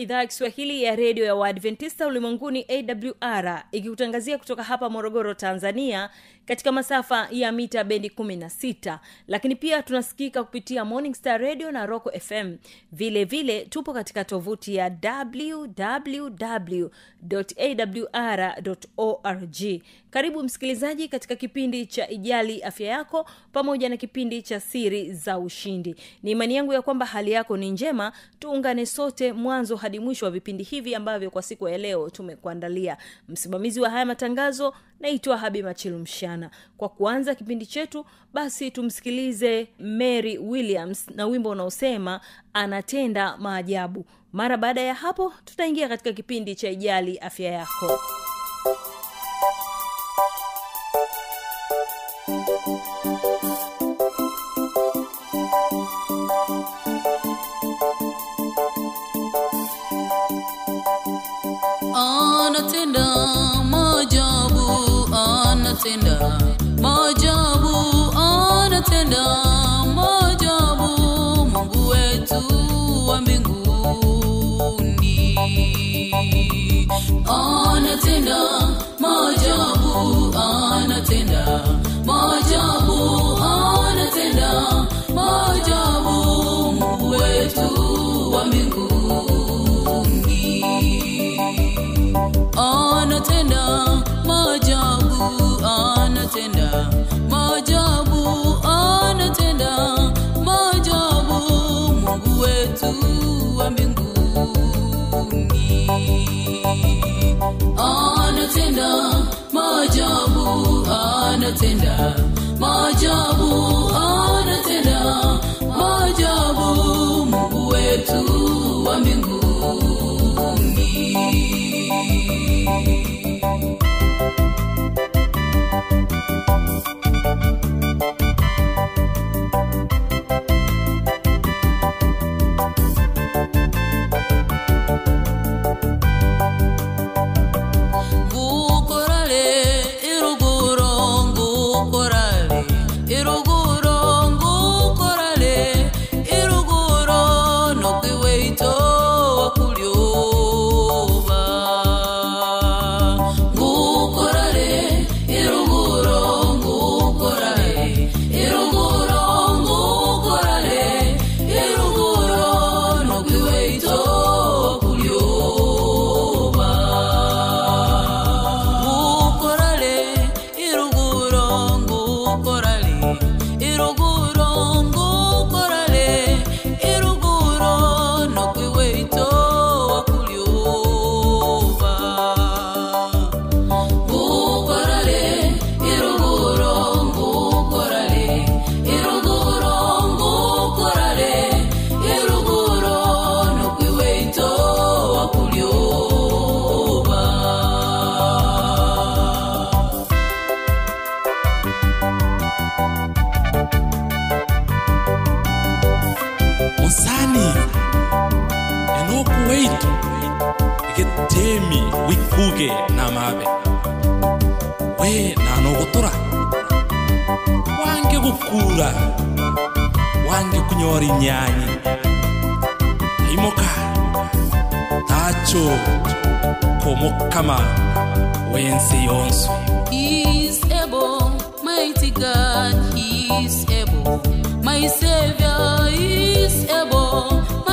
idhaa ya kiswahili ya redio ya waadventista ulimwenguni awr ikikutangazia kutoka hapa morogoro tanzania katika masafa ya mita bendi 16 lakini pia tunasikika kupitia morning star radio na roco fm vile vile tupo katika tovuti ya www awr org. Karibu msikilizaji katika kipindi cha ijali afya yako pamoja na kipindi cha siri za ushindi. Ni imani yangu ya kwamba hali yako ni njema. Tuungane sote mwanzo mwisho wa vipindi hivi ambavyo kwa siku ya leo tumekuandalia. Msimamizi wa haya matangazo naitwa habi machilumshana kwa kuanza kipindi chetu basi tumsikilize mary williams na wimbo unaosema anatenda maajabu. Mara baada ya hapo tutaingia katika kipindi cha ijali afya yako anatenda maajabu anatenda. Maajabu anatenda. Maajabu mungu wetu wa anatenda maajabu anatenda. Maajabu anatenda maajabu anatenda maajabu anatenda maajabu mungu wetu wa mbinguni weitu eketemi wikuge namabe we nanogotora wange gukura wange kunyora inyanyi aimoka tacho komukama wensi yonso He is able, mighty God, He is able. My Savior is able,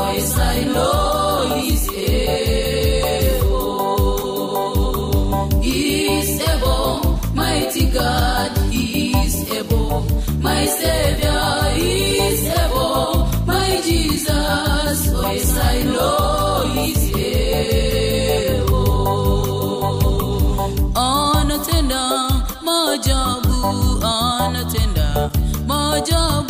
voice I know is able. He's able, mighty God, He's able, my Savior, He's able, my Jesus, I know able. Job.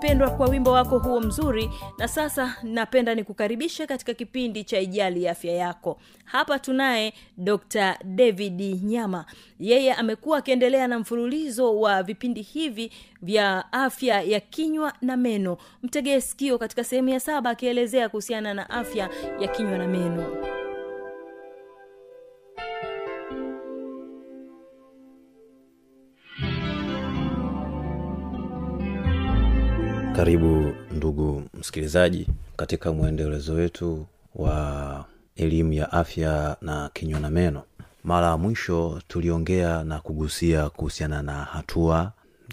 mpendwa kwa wimbo wako huo mzuri. Na sasa napenda nikukaribishe katika kipindi cha ijali afya yako. Hapa tunaye dr david nyama. Yeye amekuwa akiendelea na mfululizo wa vipindi hivi vya afya ya kinywa na meno. Mtegee sikio katika sehemu ya saba akielezea kuhusiana na afya ya kinywa na meno karibu ndugu msikilizaji katika mwendelezo wetu wa elimu ya afya na kinywa na meno. Mara ya mwisho tuliongea na kugusia kuhusiana na hatua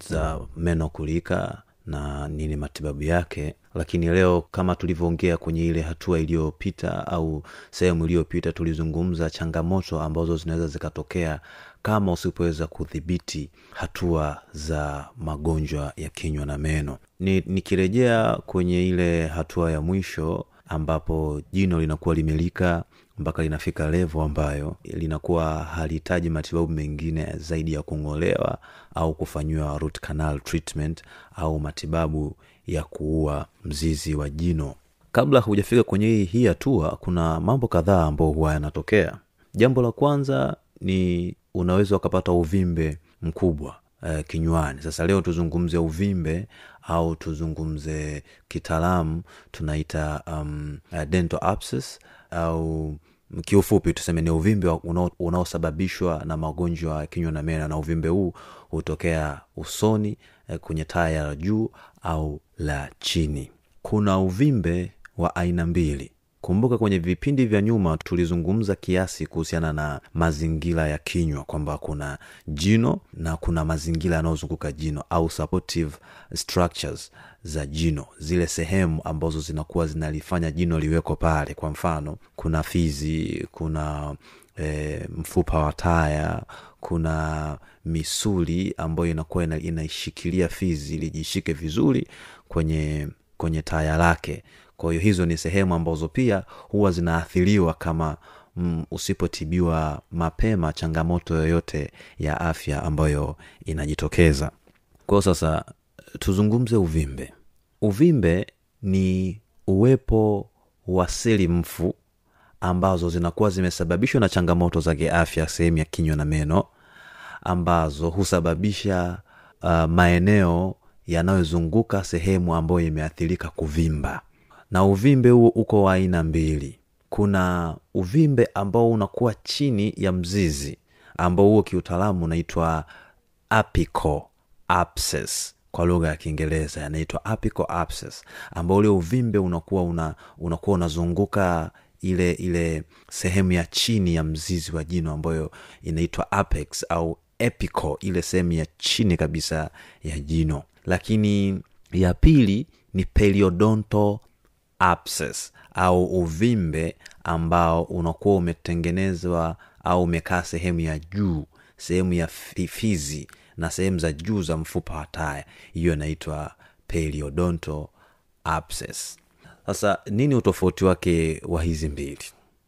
za meno kulika na nini matibabu yake lakini leo kama tulivyoongea kwenye ile hatua iliyopita au sehemu iliyopita tulizungumza changamoto ambazo zinaweza zikatokea kama usipoweza kudhibiti hatua za magonjwa ya kinywa na meno. Ni nikirejea kwenye ile hatua ya mwisho ambapo jino linakuwa limelika mpaka linafika levo ambayo linakuwa halihitaji matibabu mengine zaidi ya kung'olewa au kufanyiwa root canal treatment au matibabu ya kuua mzizi wa jino. Kabla hujafika kwenye hii hatua kuna mambo kadhaa ambayo huwa yanatokea. Jambo la kwanza ni unaweza ukapata uvimbe mkubwa uh, kinywani. Sasa leo tuzungumze uvimbe au tuzungumze kitaalamu tunaita um, uh, dental abscess au kiufupi tuseme ni uvimbe unao- unaosababishwa na magonjwa kinywa na meno. Na uvimbe huu hutokea usoni eh, kwenye taya la juu au la chini. Kuna uvimbe wa aina mbili kumbuka kwenye vipindi vya nyuma tulizungumza kiasi kuhusiana na mazingira ya kinywa kwamba kuna jino na kuna mazingira yanayozunguka jino au supportive structures za jino. Zile sehemu ambazo zinakuwa zinalifanya jino liweko pale. Kwa mfano kuna fizi kuna e, mfupa wa taya kuna misuli ambayo inakuwa ina, inaishikilia fizi lijishike vizuri kwenye kwenye taya lake kwa hiyo hizo ni sehemu ambazo pia huwa zinaathiriwa kama mm, usipotibiwa mapema changamoto yoyote ya afya ambayo inajitokeza. Kwao sasa tuzungumze uvimbe. Uvimbe ni uwepo wa seli mfu ambazo zinakuwa zimesababishwa na changamoto za kiafya sehemu ya kinywa na meno ambazo husababisha uh, maeneo yanayozunguka sehemu ambayo imeathirika kuvimba na uvimbe huo uko wa aina mbili. Kuna uvimbe ambao unakuwa chini ya mzizi ambao huo kiutaalamu unaitwa apical abscess kwa lugha ya kiingereza yanaitwa apical abscess ambao ule uvimbe unakuwa una, unakuwa unazunguka ile ile sehemu ya chini ya mzizi wa jino ambayo inaitwa apex au epical ile sehemu ya chini kabisa ya jino. Lakini ya pili ni periodontal abscess au uvimbe ambao unakuwa umetengenezwa au umekaa sehemu ya juu sehemu ya fizi na sehemu za juu za mfupa wa taya. Hiyo inaitwa periodontal abscess. Sasa nini utofauti wake wa hizi mbili?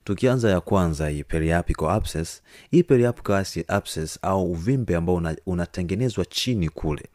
Tukianza ya kwanza hii periapical abscess hii periapical abscess au uvimbe ambao una- unatengenezwa chini kule.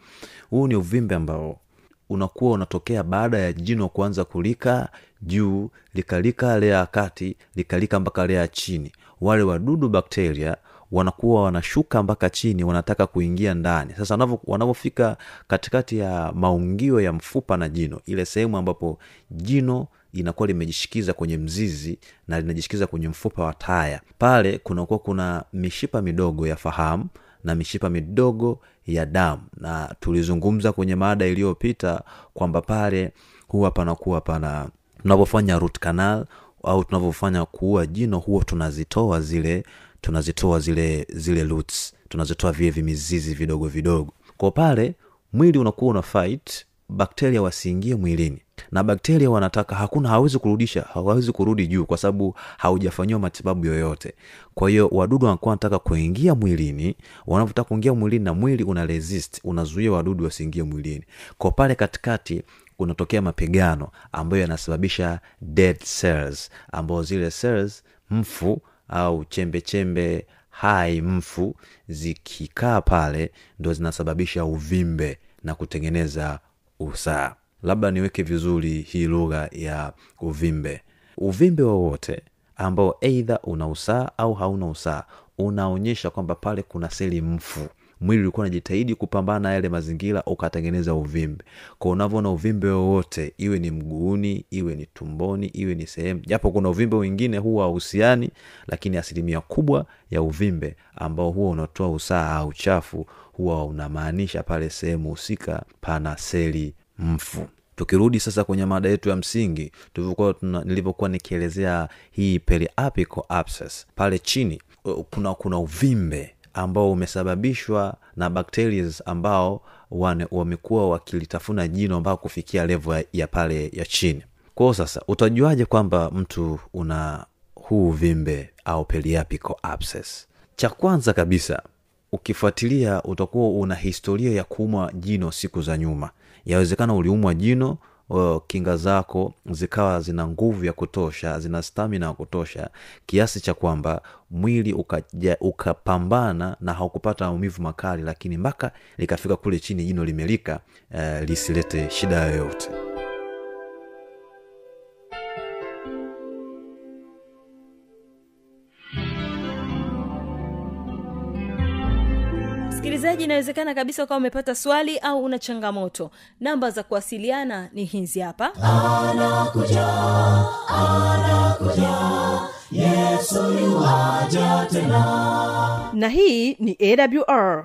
Huu ni uvimbe ambao unakuwa unatokea baada ya jino kuanza kulika juu likalika lea ya kati likalika mpaka lea ya chini. Wale wadudu bakteria wanakuwa wanashuka mpaka chini wanataka kuingia ndani. Sasa wanavyo- wanavyofika katikati ya maungio ya mfupa na jino ile sehemu ambapo jino inakuwa limejishikiza kwenye mzizi na linajishikiza kwenye mfupa wa taya. Pale kunakuwa kuna mishipa midogo ya fahamu na mishipa midogo ya damu. Na tulizungumza kwenye mada iliyopita kwamba pale huwa panakuwa pana tunapofanya root canal au tunavyofanya kuua jino huwa tunazitoa zile tunazitoa zile zile roots. Tunazitoa vile vimizizi vidogo vidogo. Kwa pale mwili unakuwa una fight bakteria wasiingie mwilini na bakteria wanataka hakuna hawezi kurudisha hawezi kurudi juu kwa sababu haujafanyiwa matibabu yoyote. Kwa hiyo wadudu wanakuwa wanataka kuingia mwilini wanavyotaka kuingia mwilini na mwili una resist unazuia wadudu wasiingie mwilini. Kwa pale katikati kunatokea mapigano ambayo yanasababisha dead cells ambao zile cells mfu au chembe chembe hai mfu zikikaa pale ndo zinasababisha uvimbe na kutengeneza usaa labda niweke vizuri hii lugha ya uvimbe. Uvimbe wowote ambao eidha una usaa au hauna usaa unaonyesha kwamba pale kuna seli mfu. Mwili ulikuwa unajitahidi kupambana na yale mazingira ukatengeneza uvimbe. Kwa unavyoona uvimbe wowote iwe ni mguuni iwe ni tumboni iwe ni sehemu japo kuna uvimbe wengine huwa hauhusiani lakini asilimia kubwa ya uvimbe ambao huwa unatoa usaa au chafu huwa unamaanisha pale sehemu husika pana seli mfu tukirudi sasa kwenye mada yetu ya msingi tulivyokuwa nilivyokuwa nikielezea hii periapical abscess pale chini kuna kuna uvimbe ambao umesababishwa na bacteria ambao wamekuwa wakilitafuna jino mpaka kufikia levo ya, ya pale ya chini. Kwao sasa utajuaje kwamba mtu una huu uvimbe au periapical abscess? Cha kwanza kabisa ukifuatilia utakuwa una historia ya kuumwa jino siku za nyuma. Yawezekana uliumwa jino kinga zako zikawa zina nguvu ya kutosha zina stamina ya kutosha kiasi cha kwamba mwili ukaja- ukapambana na haukupata maumivu makali lakini mpaka likafika kule chini jino limelika uh, lisilete shida yoyote msikilizaji inawezekana kabisa ukawa umepata swali au una changamoto. Namba za kuwasiliana ni hizi hapa. Anakuja anakuja yesu tena. Na hii ni awr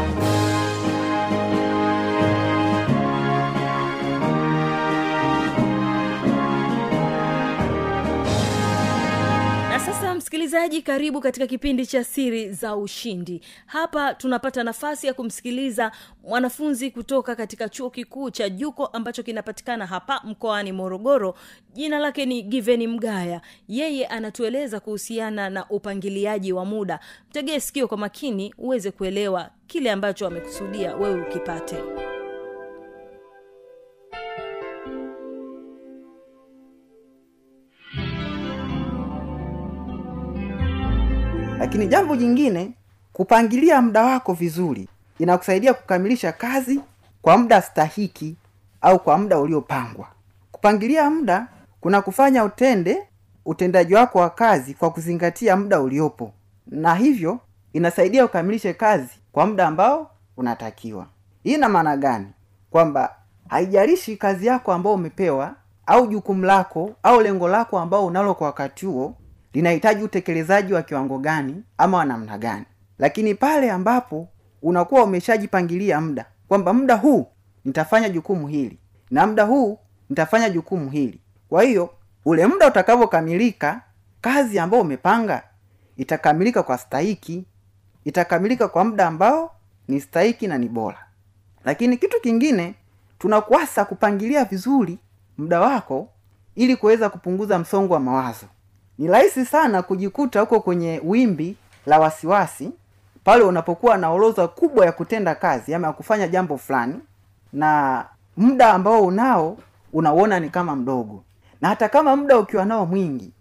msikilizaji karibu katika kipindi cha siri za ushindi. Hapa tunapata nafasi ya kumsikiliza mwanafunzi kutoka katika chuo kikuu cha juko ambacho kinapatikana hapa mkoani morogoro. Jina lake ni giveni mgaya. Yeye anatueleza kuhusiana na upangiliaji wa muda. Mtegee sikio kwa makini uweze kuelewa kile ambacho amekusudia wewe ukipate lakini jambo jingine kupangilia muda wako vizuri inakusaidia kukamilisha kazi kwa muda stahiki au kwa muda uliopangwa. Kupangilia muda kuna kufanya utende utendaji wako wa kazi kwa kuzingatia muda uliopo. Na hivyo inasaidia ukamilishe kazi kwa muda ambao unatakiwa. Hii ina maana gani? Kwamba haijalishi kazi yako ambao umepewa au jukumu lako au lengo lako ambao unalo kwa wakati huo linahitaji utekelezaji wa kiwango gani ama wa namna gani. Lakini pale ambapo unakuwa umeshajipangilia muda kwamba muda huu nitafanya jukumu hili na muda huu nitafanya jukumu hili. Kwa hiyo ule muda utakavyokamilika kazi ambayo umepanga itakamilika kwa stahiki. Itakamilika kwa muda ambao ni stahiki na ni bora. Lakini kitu kingine tunakuasa kupangilia vizuri muda wako ili kuweza kupunguza msongo wa mawazo ni rahisi sana kujikuta huko kwenye wimbi la wasiwasi pale unapokuwa na orodha kubwa ya kutenda kazi ama ya kufanya jambo fulani na muda ambao unao unauona ni kama mdogo. Na hata kama muda ukiwa nao mwingi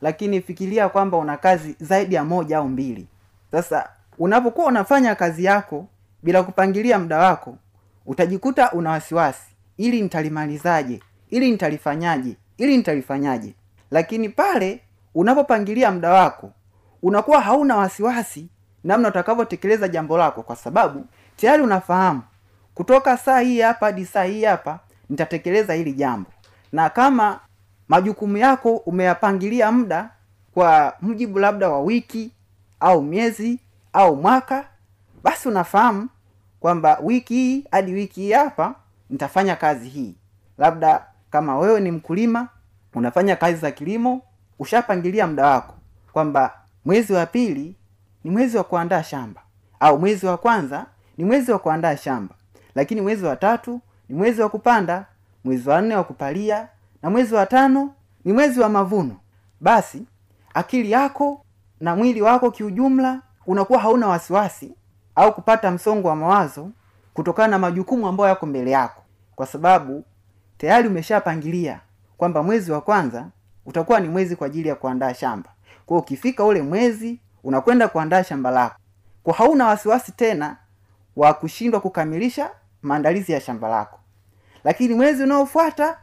lakini fikiria kwamba una kazi zaidi ya moja au mbili. Sasa unapokuwa unafanya kazi yako bila kupangilia muda wako utajikuta una wasiwasi. Ili nitalimalizaje ili nitalifanyaje? Ili nitalifanyaje? Lakini pale unapopangilia muda wako unakuwa hauna wasiwasi namna utakavyotekeleza jambo lako kwa sababu tayari unafahamu kutoka saa hii hapa hadi saa hii hapa nitatekeleza hili jambo. Na kama majukumu yako umeyapangilia muda kwa mjibu labda wa wiki au miezi au mwaka basi unafahamu kwamba wiki hii hadi wiki hii hapa nitafanya kazi hii. Labda kama wewe ni mkulima unafanya kazi za kilimo ushapangilia muda wako kwamba mwezi wa pili ni mwezi wa kuandaa shamba au mwezi wa kwanza ni mwezi wa kuandaa shamba lakini mwezi wa tatu ni mwezi wa kupanda mwezi wa nne wa kupalia na mwezi wa tano ni mwezi wa mavuno basi akili yako na mwili wako kiujumla unakuwa hauna wasiwasi au kupata msongo wa mawazo kutokana na majukumu ambayo yako mbele yako kwa sababu tayari umeshapangilia kwamba mwezi wa kwanza utakuwa ni mwezi kwa ajili ya kuandaa shamba. Kwa ukifika ule mwezi unakwenda kuandaa shamba lako. Kwa hauna wasiwasi tena wa kushindwa kukamilisha maandalizi ya shamba lako. Lakini mwezi unaofuata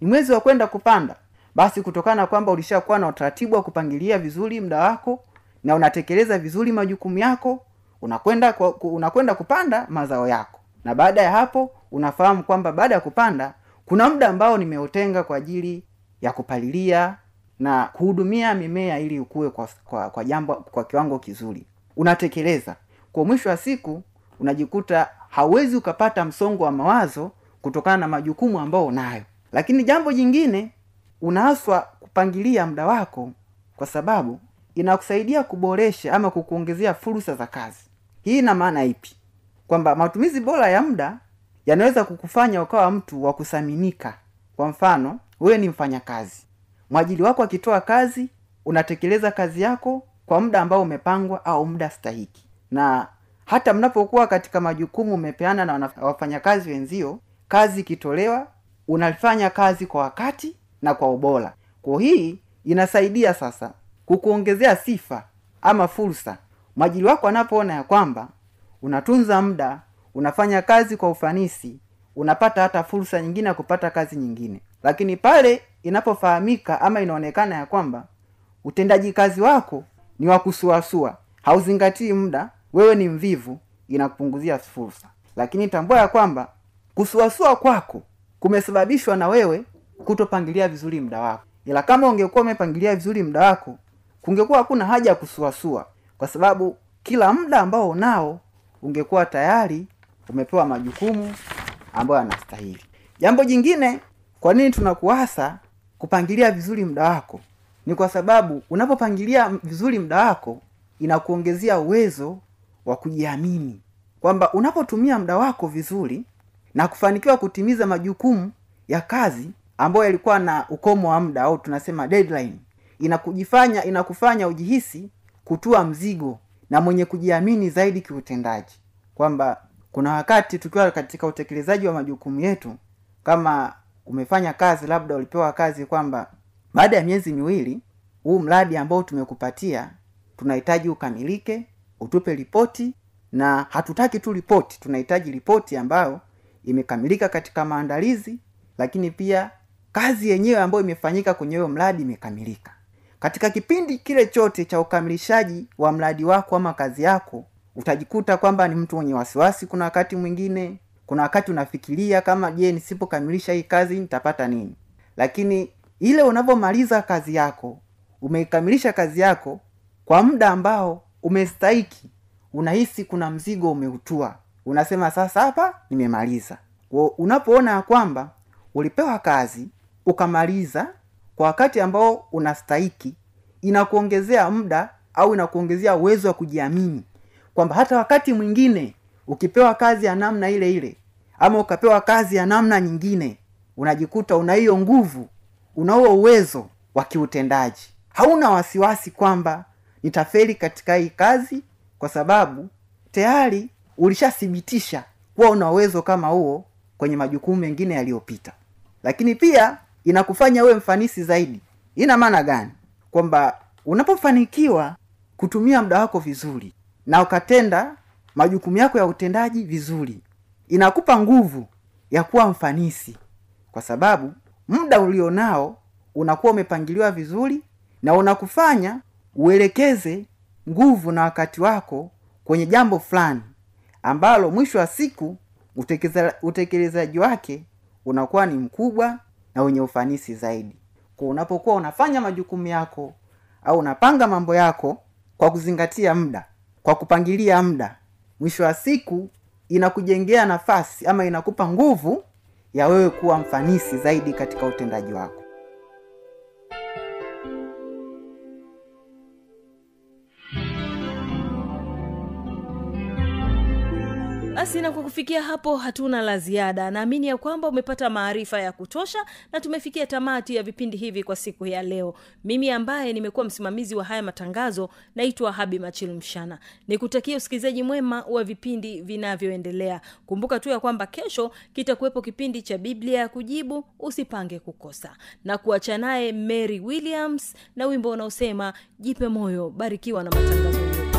ni mwezi wa kwenda kupanda. Basi kutokana na kwamba ulishakuwa na utaratibu wa kupangilia vizuri muda wako na unatekeleza vizuri majukumu yako unakwenda unakwenda kupanda mazao yako. Na baada ya hapo unafahamu kwamba baada ya kupanda kuna muda ambao nimeutenga kwa ajili ya kupalilia na kuhudumia mimea ili ukue kwa, kwa, kwa jambo kwa kiwango kizuri. Unatekeleza. Kwa mwisho wa siku unajikuta hauwezi ukapata msongo wa mawazo kutokana na majukumu ambao unayo. Lakini jambo jingine unaaswa kupangilia muda wako kwa sababu inakusaidia kuboresha ama kukuongezea fursa za kazi. Hii ina maana ipi? Kwamba matumizi bora ya muda yanaweza kukufanya ukawa mtu wa kuthaminika. Kwa mfano wewe ni mfanyakazi. Mwajili wako akitoa kazi unatekeleza kazi yako kwa muda ambao umepangwa au muda stahiki. Na hata mnapokuwa katika majukumu umepeana na wafanyakazi wenzio kazi ikitolewa unafanya kazi kwa wakati na kwa ubora. Kwa hii inasaidia sasa kukuongezea sifa ama fursa. Mwajili wako anapoona ya kwamba unatunza muda unafanya kazi kwa ufanisi unapata hata fursa nyingine ya kupata kazi nyingine lakini pale inapofahamika ama inaonekana ya kwamba utendaji kazi wako ni wa kusuasua hauzingatii muda wewe ni mvivu inakupunguzia fursa. Lakini tambua ya kwamba kusuasua kwako kumesababishwa na wewe kutopangilia vizuri muda wako. Ila kama ungekuwa umepangilia vizuri muda wako kungekuwa hakuna haja ya kusuasua kwa sababu kila muda ambao unao ungekuwa tayari umepewa majukumu ambayo yanastahili. Jambo jingine kwa nini tunakuasa kupangilia vizuri muda wako? Ni kwa sababu unapopangilia vizuri muda wako inakuongezea uwezo wa kujiamini. Kwamba unapotumia muda wako vizuri na kufanikiwa kutimiza majukumu ya kazi ambayo yalikuwa na ukomo wa muda au tunasema deadline inakujifanya inakufanya ujihisi kutua mzigo na mwenye kujiamini zaidi kiutendaji. Kwamba kuna wakati tukiwa katika utekelezaji wa majukumu yetu kama umefanya kazi labda ulipewa kazi kwamba baada ya miezi miwili huu mradi ambao tumekupatia tunahitaji ukamilike utupe ripoti na hatutaki tu ripoti tunahitaji ripoti ambayo imekamilika katika maandalizi lakini pia kazi yenyewe ambayo imefanyika kwenye huyo mradi imekamilika. Katika kipindi kile chote cha ukamilishaji wa mradi wako ama kazi yako utajikuta kwamba ni mtu mwenye wasiwasi kuna wakati mwingine kuna wakati unafikiria kama je nisipokamilisha hii kazi nitapata nini? Lakini ile unavyomaliza kazi yako umeikamilisha kazi yako kwa muda ambao umestahiki unahisi kuna mzigo umeutua. Unasema sasa hapa nimemaliza. Unapoona ya kwamba ulipewa kazi ukamaliza kwa wakati ambao unastahiki inakuongezea muda au inakuongezea uwezo wa kujiamini. Kwamba hata wakati mwingine ukipewa kazi ya namna ile ile ama ukapewa kazi ya namna nyingine unajikuta una hiyo nguvu una huo uwezo wa kiutendaji. Hauna wasiwasi kwamba nitafeli katika hii kazi kwa sababu tayari ulishathibitisha kuwa una uwezo kama huo kwenye majukumu mengine yaliyopita. Lakini pia inakufanya uwe mfanisi zaidi. Ina maana gani? Kwamba unapofanikiwa kutumia muda wako vizuri na ukatenda majukumu yako ya utendaji vizuri inakupa nguvu ya kuwa mfanisi kwa sababu muda ulionao unakuwa umepangiliwa vizuri na unakufanya uelekeze nguvu na wakati wako kwenye jambo fulani ambalo mwisho wa siku utekelezaji wake unakuwa ni mkubwa na wenye ufanisi zaidi. Kwa unapokuwa unafanya majukumu yako au unapanga mambo yako kwa kuzingatia muda kwa kupangilia muda mwisho wa siku inakujengea nafasi ama inakupa nguvu ya wewe kuwa mfanisi zaidi katika utendaji wako basi na kwa kufikia hapo hatuna la ziada. Naamini ya kwamba umepata maarifa ya kutosha na tumefikia tamati ya vipindi hivi kwa siku ya leo. Mimi ambaye nimekuwa msimamizi wa haya matangazo naitwa habi machilu mshana. Nikutakia usikilizaji mwema wa vipindi vinavyoendelea. Kumbuka tu ya kwamba kesho kitakuwepo kipindi cha biblia ya kujibu usipange kukosa. Na kuacha naye mary williams na wimbo unaosema jipe moyo barikiwa na matangazo. yetu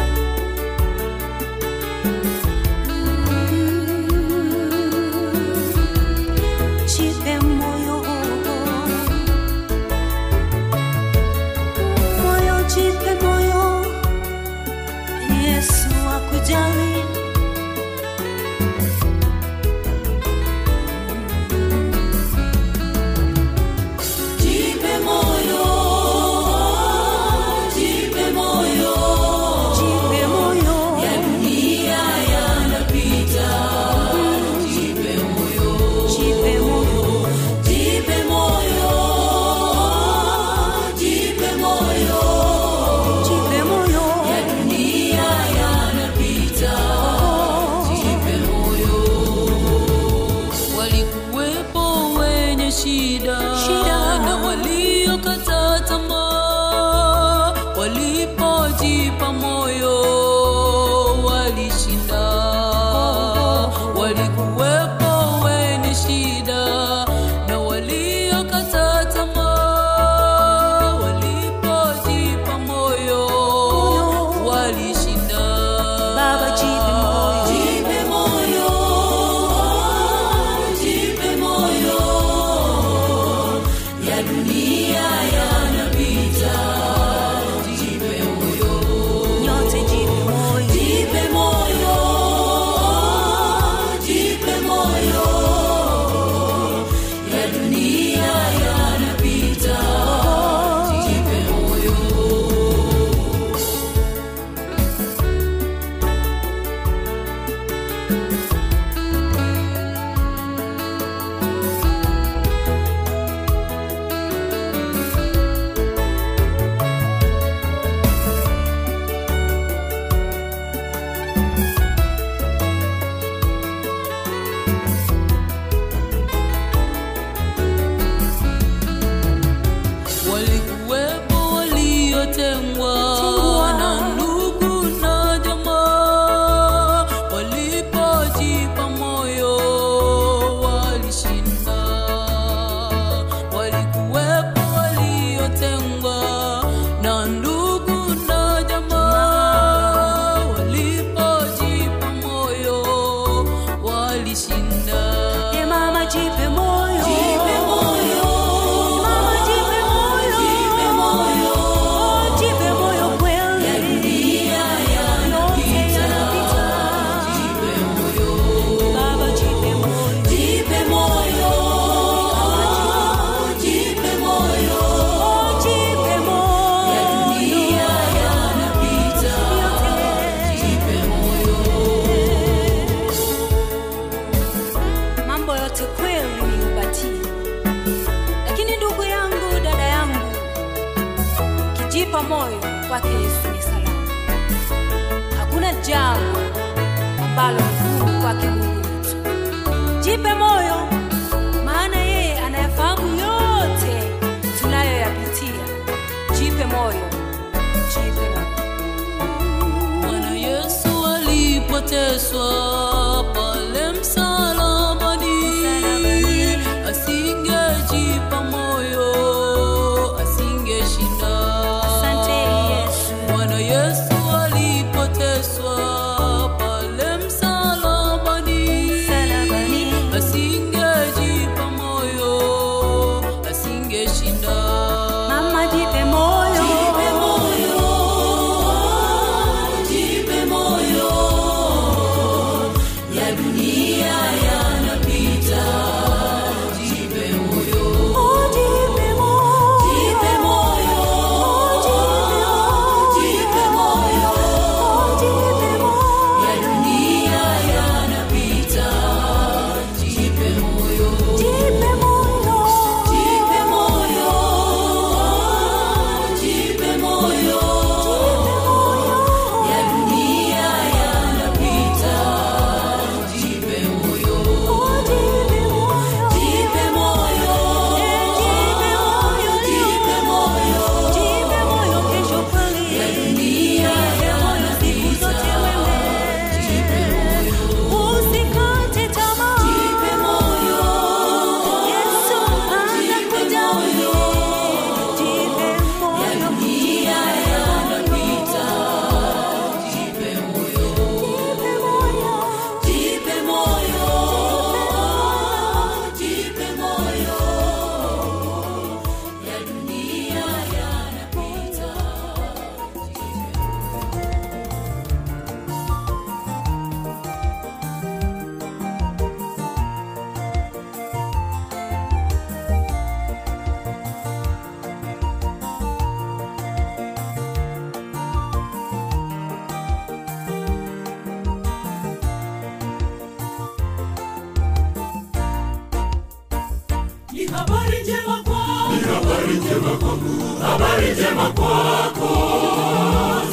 habari njema kwangu. Habari njema kwako.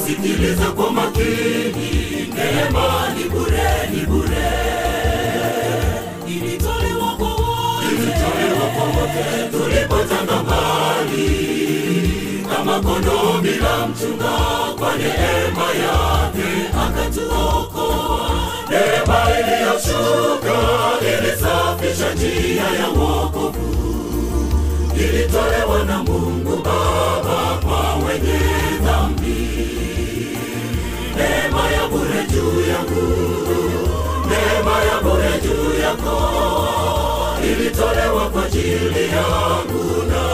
Sikiliza kwa makini. Neema ni bure, ni bure. Ilitolewa kwa wote. Ilitolewa kwa wote. Tulipotanga mbali. Kama kondoo bila mchunga. Kwa neema yake akatuokoa. Neema iliyoshuka ilisafisha njia ya wokovu ilitolewa na Mungu Baba kwa wenye dhambi. Neema ya bure juu yangu, neema ya bure juu yako, ilitolewa kwa ajili yangu na